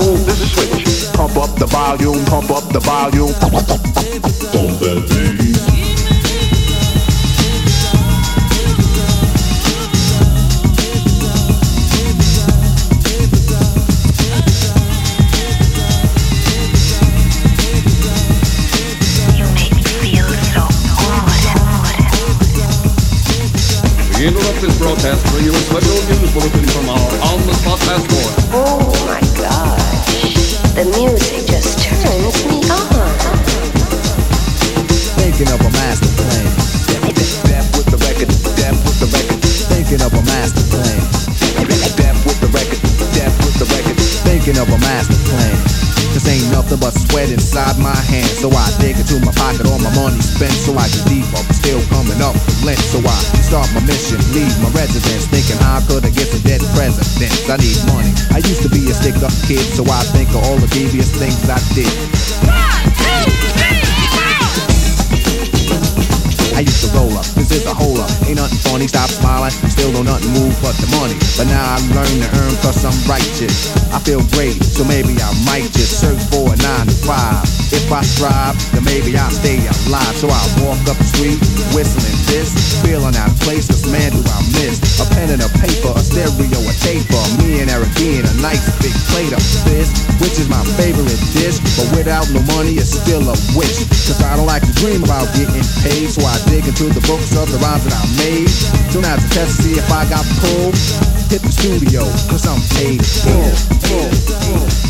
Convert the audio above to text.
I throw this switch. Pump up the volume, pump up the volume. You make me feel so good. We interrupt this broadcast for you a special news bulletin from our on-the-spot passport. Oh my gosh. The music just turns me on. Thinking of a master plan. With the record, with the record, Thinking of a master plan. with the record, with the record. Thinking of a master plan. Ain't nothing but sweat inside my hands. So I dig into my pocket, all my money spent. So I get deep up, still coming up from lint. So I start my leave my residence. Thinking how could I get some dead presidents? I need money. I used to be a stick up kid, so I think of all the devious things I did. I used to roll up, this is a hole up. Ain't nothing funny, stop smiling. Still don't nothing move but the money. But now I learn to earn cause I'm righteous. I feel great, so maybe I might just search for a nine to five. If I strive, then maybe I'll stay alive. So I walk up the street, whistling this, feeling out of place, man do I miss a pen and a paper, a stereo, a taper. Me and Eric B. and a nice big plate of fish, which is my favorite dish. But without no money, it's still a wish. Cause I don't like to dream about getting paid, so I dig into the books of the rhymes that I made. Soon as a test to see if I got pulled, hit the studio, cause I'm paid full. full, full.